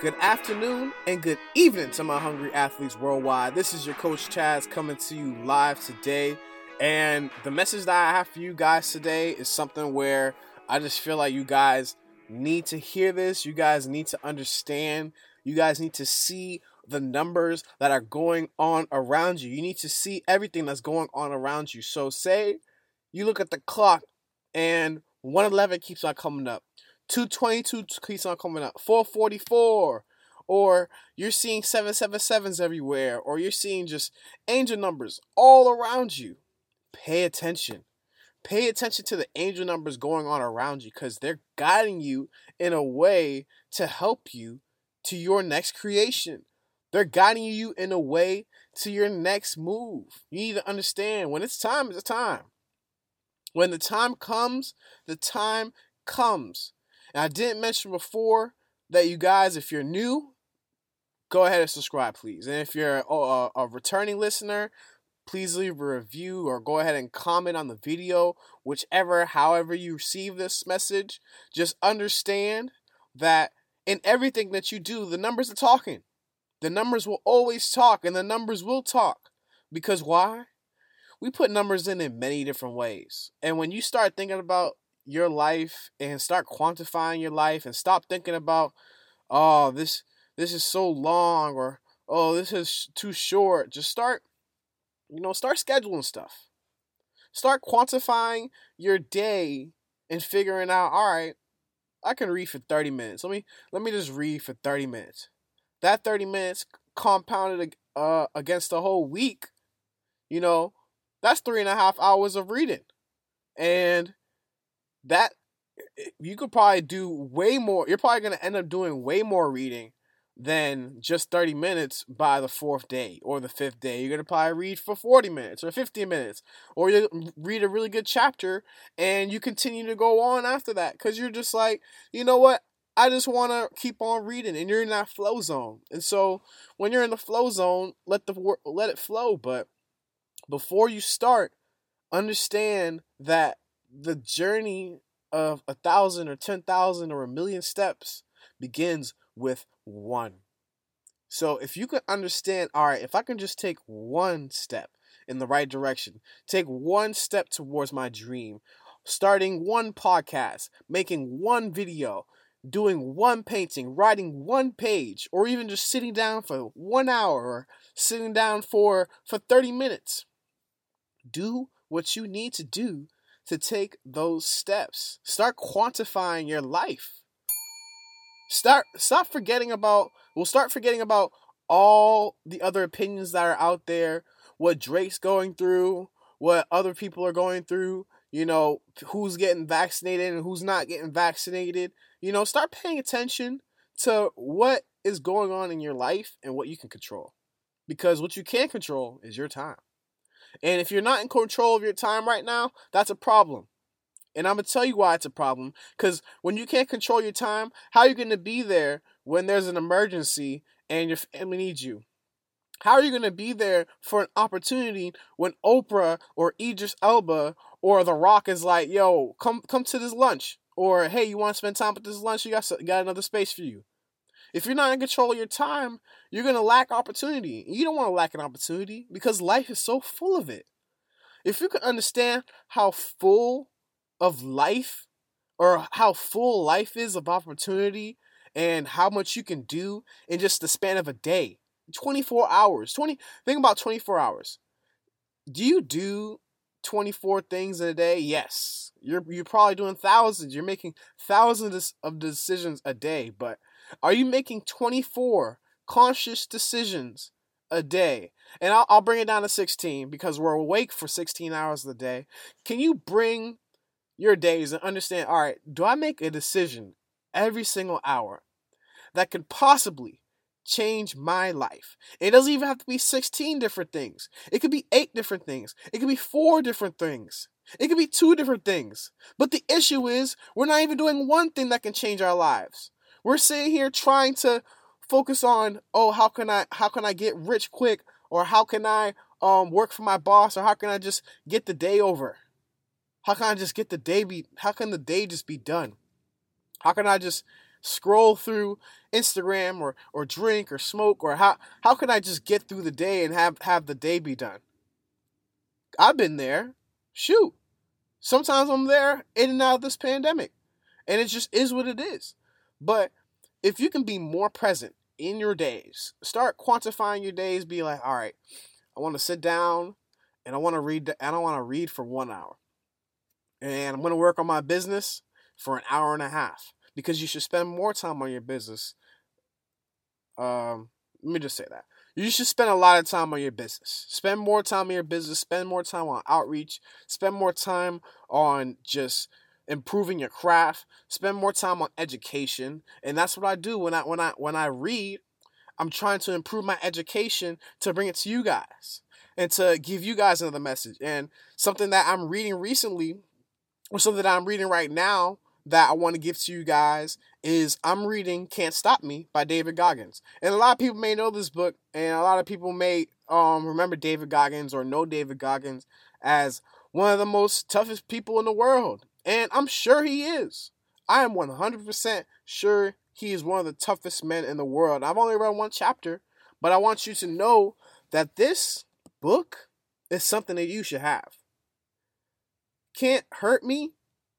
good afternoon, and good evening to my hungry athletes worldwide. This is your coach Chaz coming to you live today. And the message that I have for you guys today is something where I just feel like you guys need to hear this. You guys need to understand. You guys need to see the numbers that are going on around you. You need to see everything that's going on around you. So, say you look at the clock and 111 keeps on coming up. 222 keeps on coming up. 444. Or you're seeing 777s everywhere. Or you're seeing just angel numbers all around you. Pay attention. Pay attention to the angel numbers going on around you because they're guiding you in a way to help you to your next creation. They're guiding you in a way to your next move. You need to understand when it's time, it's time. When the time comes, the time comes. And I didn't mention before that you guys, if you're new, go ahead and subscribe, please. And if you're a, a, returning listener, please leave a review or go ahead and comment on the video, whichever, however you receive this message. Just understand that in everything that you do, the numbers are talking. The numbers will always talk, and the numbers will talk. Because why? We put numbers in in many different ways. And when you start thinking about your life and start quantifying your life and stop thinking about oh this this is so long or oh this is too short. Just start you know start scheduling stuff. Start quantifying your day and figuring out all right i can read for 30 minutes. Let me let me just read for 30 minutes. That 30 minutes compounded uh, against the whole week you know that's three and a half hours of reading. And that eh, eh, you could probably do way more. You're probably going to end up doing way more reading than just 30 minutes by the fourth day or the fifth day. You're going to probably read for 40 minutes or 50 minutes, or you read a really good chapter and you continue to go on after that because you're just like, you know what? I just want to keep on reading, and you're in that flow zone. And so, when you're in the flow zone, let the let it flow. But before you start, understand that the journey of a thousand or ten thousand or a million steps begins with one. So if you can understand, all right, if I can just take one step in the right direction, take one step towards my dream, starting one podcast, making one video, doing one painting, writing one page, or even just sitting down for one hour or sitting down for for 30 minutes. Do what you need to do to take those steps. Start quantifying your life. Start stop forgetting about we'll start forgetting about all the other opinions that are out there, what Drake's going through, what other people are going through, you know, who's getting vaccinated and who's not getting vaccinated. You know, start paying attention to what is going on in your life and what you can control. Because what you can't control is your time. And if you're not in control of your time right now, that's a problem. And I'm going to tell you why it's a problem. Because when you can't control your time, how are you going to be there when there's an emergency and your family needs you? How are you going to be there for an opportunity when Oprah or Idris Elba or The Rock is like, yo, come come to this lunch? Or, hey, you want to spend time with this lunch? You got, got another space for you. If you're not in control of your time, you're going to lack opportunity. You don't want to lack an opportunity because life is so full of it. If you can understand how full of life or how full life is of opportunity and how much you can do in just the span of a day 24 hours 20 think about 24 hours do you do 24 things in a day yes you're you're probably doing thousands you're making thousands of decisions a day but are you making 24 conscious decisions a day? And I'll, I'll bring it down to 16 because we're awake for 16 hours the day. Can you bring your days and understand all right, do I make a decision every single hour that could possibly change my life. It doesn't even have to be 16 different things. It could be eight different things. It could be four different things. It could be two different things. But the issue is, we're not even doing one thing that can change our lives. We're sitting here trying to focus on, oh, how can I how can I get rich quick or how can I um work for my boss or how can I just get the day over? How can I just get the day be how can the day just be done? How can I just scroll through Instagram or or drink or smoke or how how can I just get through the day and have have the day be done? I've been there. Shoot. Sometimes I'm there in and out of this pandemic. And it just is what it is. But if you can be more present in your days. Start quantifying your days. Be like, all right, I want to sit down and I want to read. I don't want to read for one hour, and I'm going to work on my business for an hour and a half because you should spend more time on your business. Um, let me just say that you should spend a lot of time on your business. Spend more time on your business. Spend more time on outreach. Spend more time on just improving your craft, spend more time on education, and that's what I do when I when I when I read. I'm trying to improve my education to bring it to you guys and to give you guys another message. And something that I'm reading recently, or something that I'm reading right now that I want to give to you guys is I'm reading Can't Stop Me by David Goggins. And a lot of people may know this book, and a lot of people may um, remember David Goggins or know David Goggins as one of the most toughest people in the world. And I'm sure he is. I am 100% sure he is one of the toughest men in the world. I've only read one chapter, but I want you to know that this book is something that you should have. Can't Hurt Me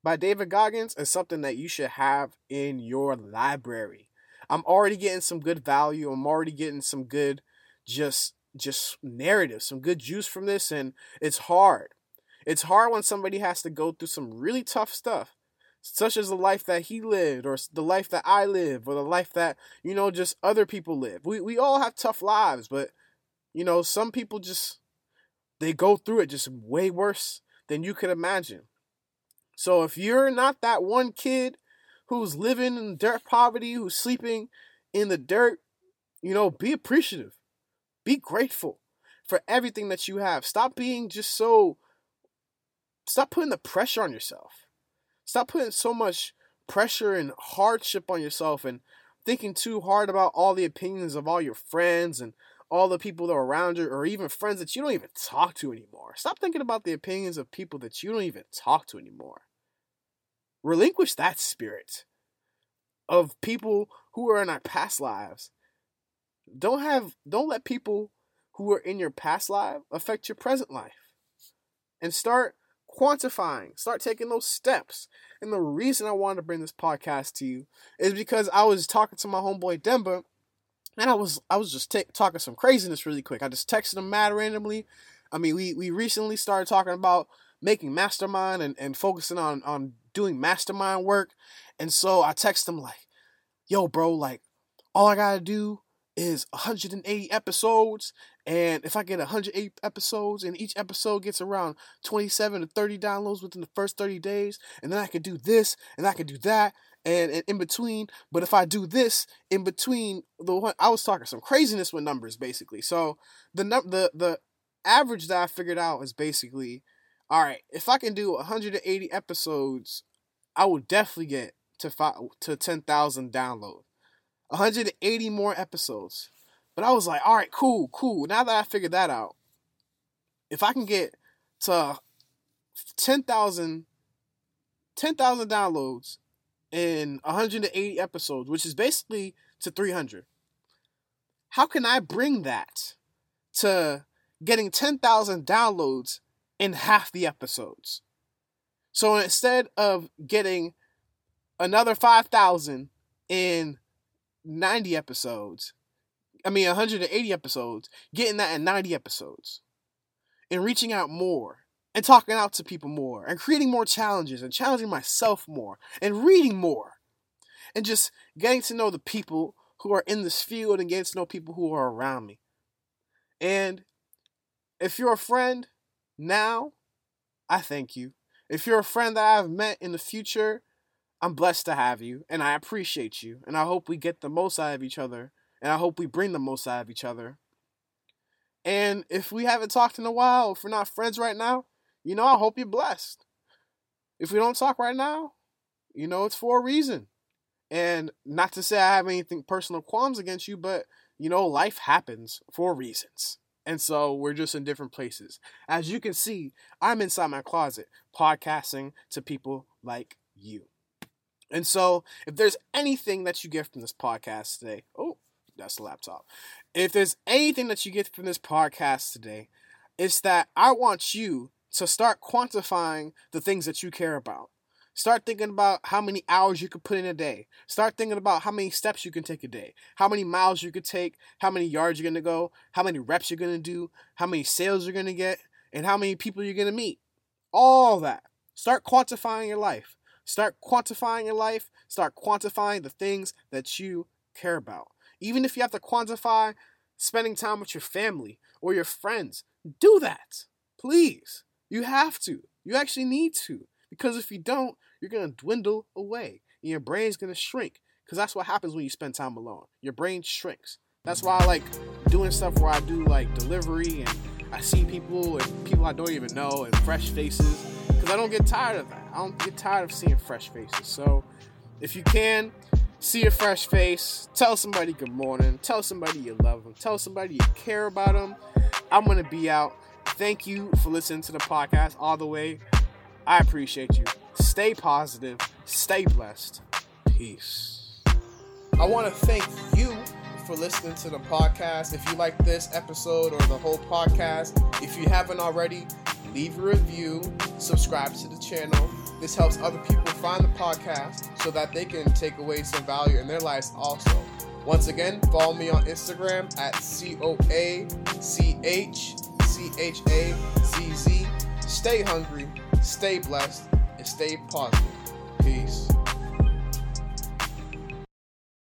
by David Goggins is something that you should have in your library. I'm already getting some good value. I'm already getting some good just just narrative, some good juice from this and it's hard. It's hard when somebody has to go through some really tough stuff, such as the life that he lived, or the life that I live, or the life that, you know, just other people live. We, we all have tough lives, but, you know, some people just, they go through it just way worse than you could imagine. So if you're not that one kid who's living in dirt poverty, who's sleeping in the dirt, you know, be appreciative. Be grateful for everything that you have. Stop being just so stop putting the pressure on yourself. Stop putting so much pressure and hardship on yourself and thinking too hard about all the opinions of all your friends and all the people that are around you or even friends that you don't even talk to anymore. Stop thinking about the opinions of people that you don't even talk to anymore. Relinquish that spirit of people who are in our past lives. Don't have don't let people who are in your past life affect your present life. And start quantifying, start taking those steps. And the reason I wanted to bring this podcast to you is because I was talking to my homeboy Denver, and I was I was just t- talking some craziness really quick. I just texted him mad randomly. I mean, we we recently started talking about making mastermind and, and focusing on on doing mastermind work, and so I texted him like, "Yo, bro, like all I gotta do is 180 episodes and if I get 108 episodes and each episode gets around 27 to 30 downloads within the first 30 days, and then I could do this and I could do that and, and in between. But if I do this in between the one I was talking some craziness with numbers basically. So the the the average that I figured out is basically all right, if I can do 180 episodes, I will definitely get to five, to 10,000 downloads. 180 more episodes. But I was like, all right, cool, cool. Now that I figured that out, if I can get to 10,000 10,000 downloads in 180 episodes, which is basically to 300. How can I bring that to getting 10,000 downloads in half the episodes? So instead of getting another 5,000 in 90 episodes, I mean 180 episodes, getting that in 90 episodes. And reaching out more and talking out to people more and creating more challenges and challenging myself more and reading more. And just getting to know the people who are in this field and getting to know people who are around me. And if you're a friend now, I thank you. If you're a friend that I've met in the future, I'm blessed to have you and I appreciate you. And I hope we get the most out of each other And I hope we bring the most out of each other. And if we haven't talked in a while, if we're not friends right now, you know, I hope you're blessed. If we don't talk right now, you know, it's for a reason. And not to say I have anything personal qualms against you, but you know, life happens for reasons. And so we're just in different places. As you can see, I'm inside my closet podcasting to people like you. And so if there's anything that you get from this podcast today, oh, that's the laptop. If there's anything that you get from this podcast today, it's that I want you to start quantifying the things that you care about. Start thinking about how many hours you could put in a day. Start thinking about how many steps you can take a day, how many miles you could take, how many yards you're going to go, how many reps you're going to do, how many sales you're going to get, and how many people you're going to meet. All that. Start quantifying your life. Start quantifying your life. Start quantifying the things that you care about. Even if you have to quantify spending time with your family or your friends, do that. Please. You have to. You actually need to. Because if you don't, you're going to dwindle away. And your brain's going to shrink. Because that's what happens when you spend time alone. Your brain shrinks. That's why I like doing stuff where I do like delivery and I see people and people I don't even know and fresh faces. Because I don't get tired of that. I don't get tired of seeing fresh faces. So if you can, see a fresh face, tell somebody good morning, tell somebody you love them, tell somebody you care about them. I'm going to be out. Thank you for listening to the podcast all the way I appreciate you. Stay positive, stay blessed. Peace. I want to thank you for listening to the podcast. If you like this episode or the whole podcast, if you haven't already, leave a review, subscribe to the channel. This helps other people find the podcast so that they can take away some value in their lives also. Once again, follow me on Instagram at C O A C H C H A Z Z. Stay hungry stay blessed, and stay positive. Peace.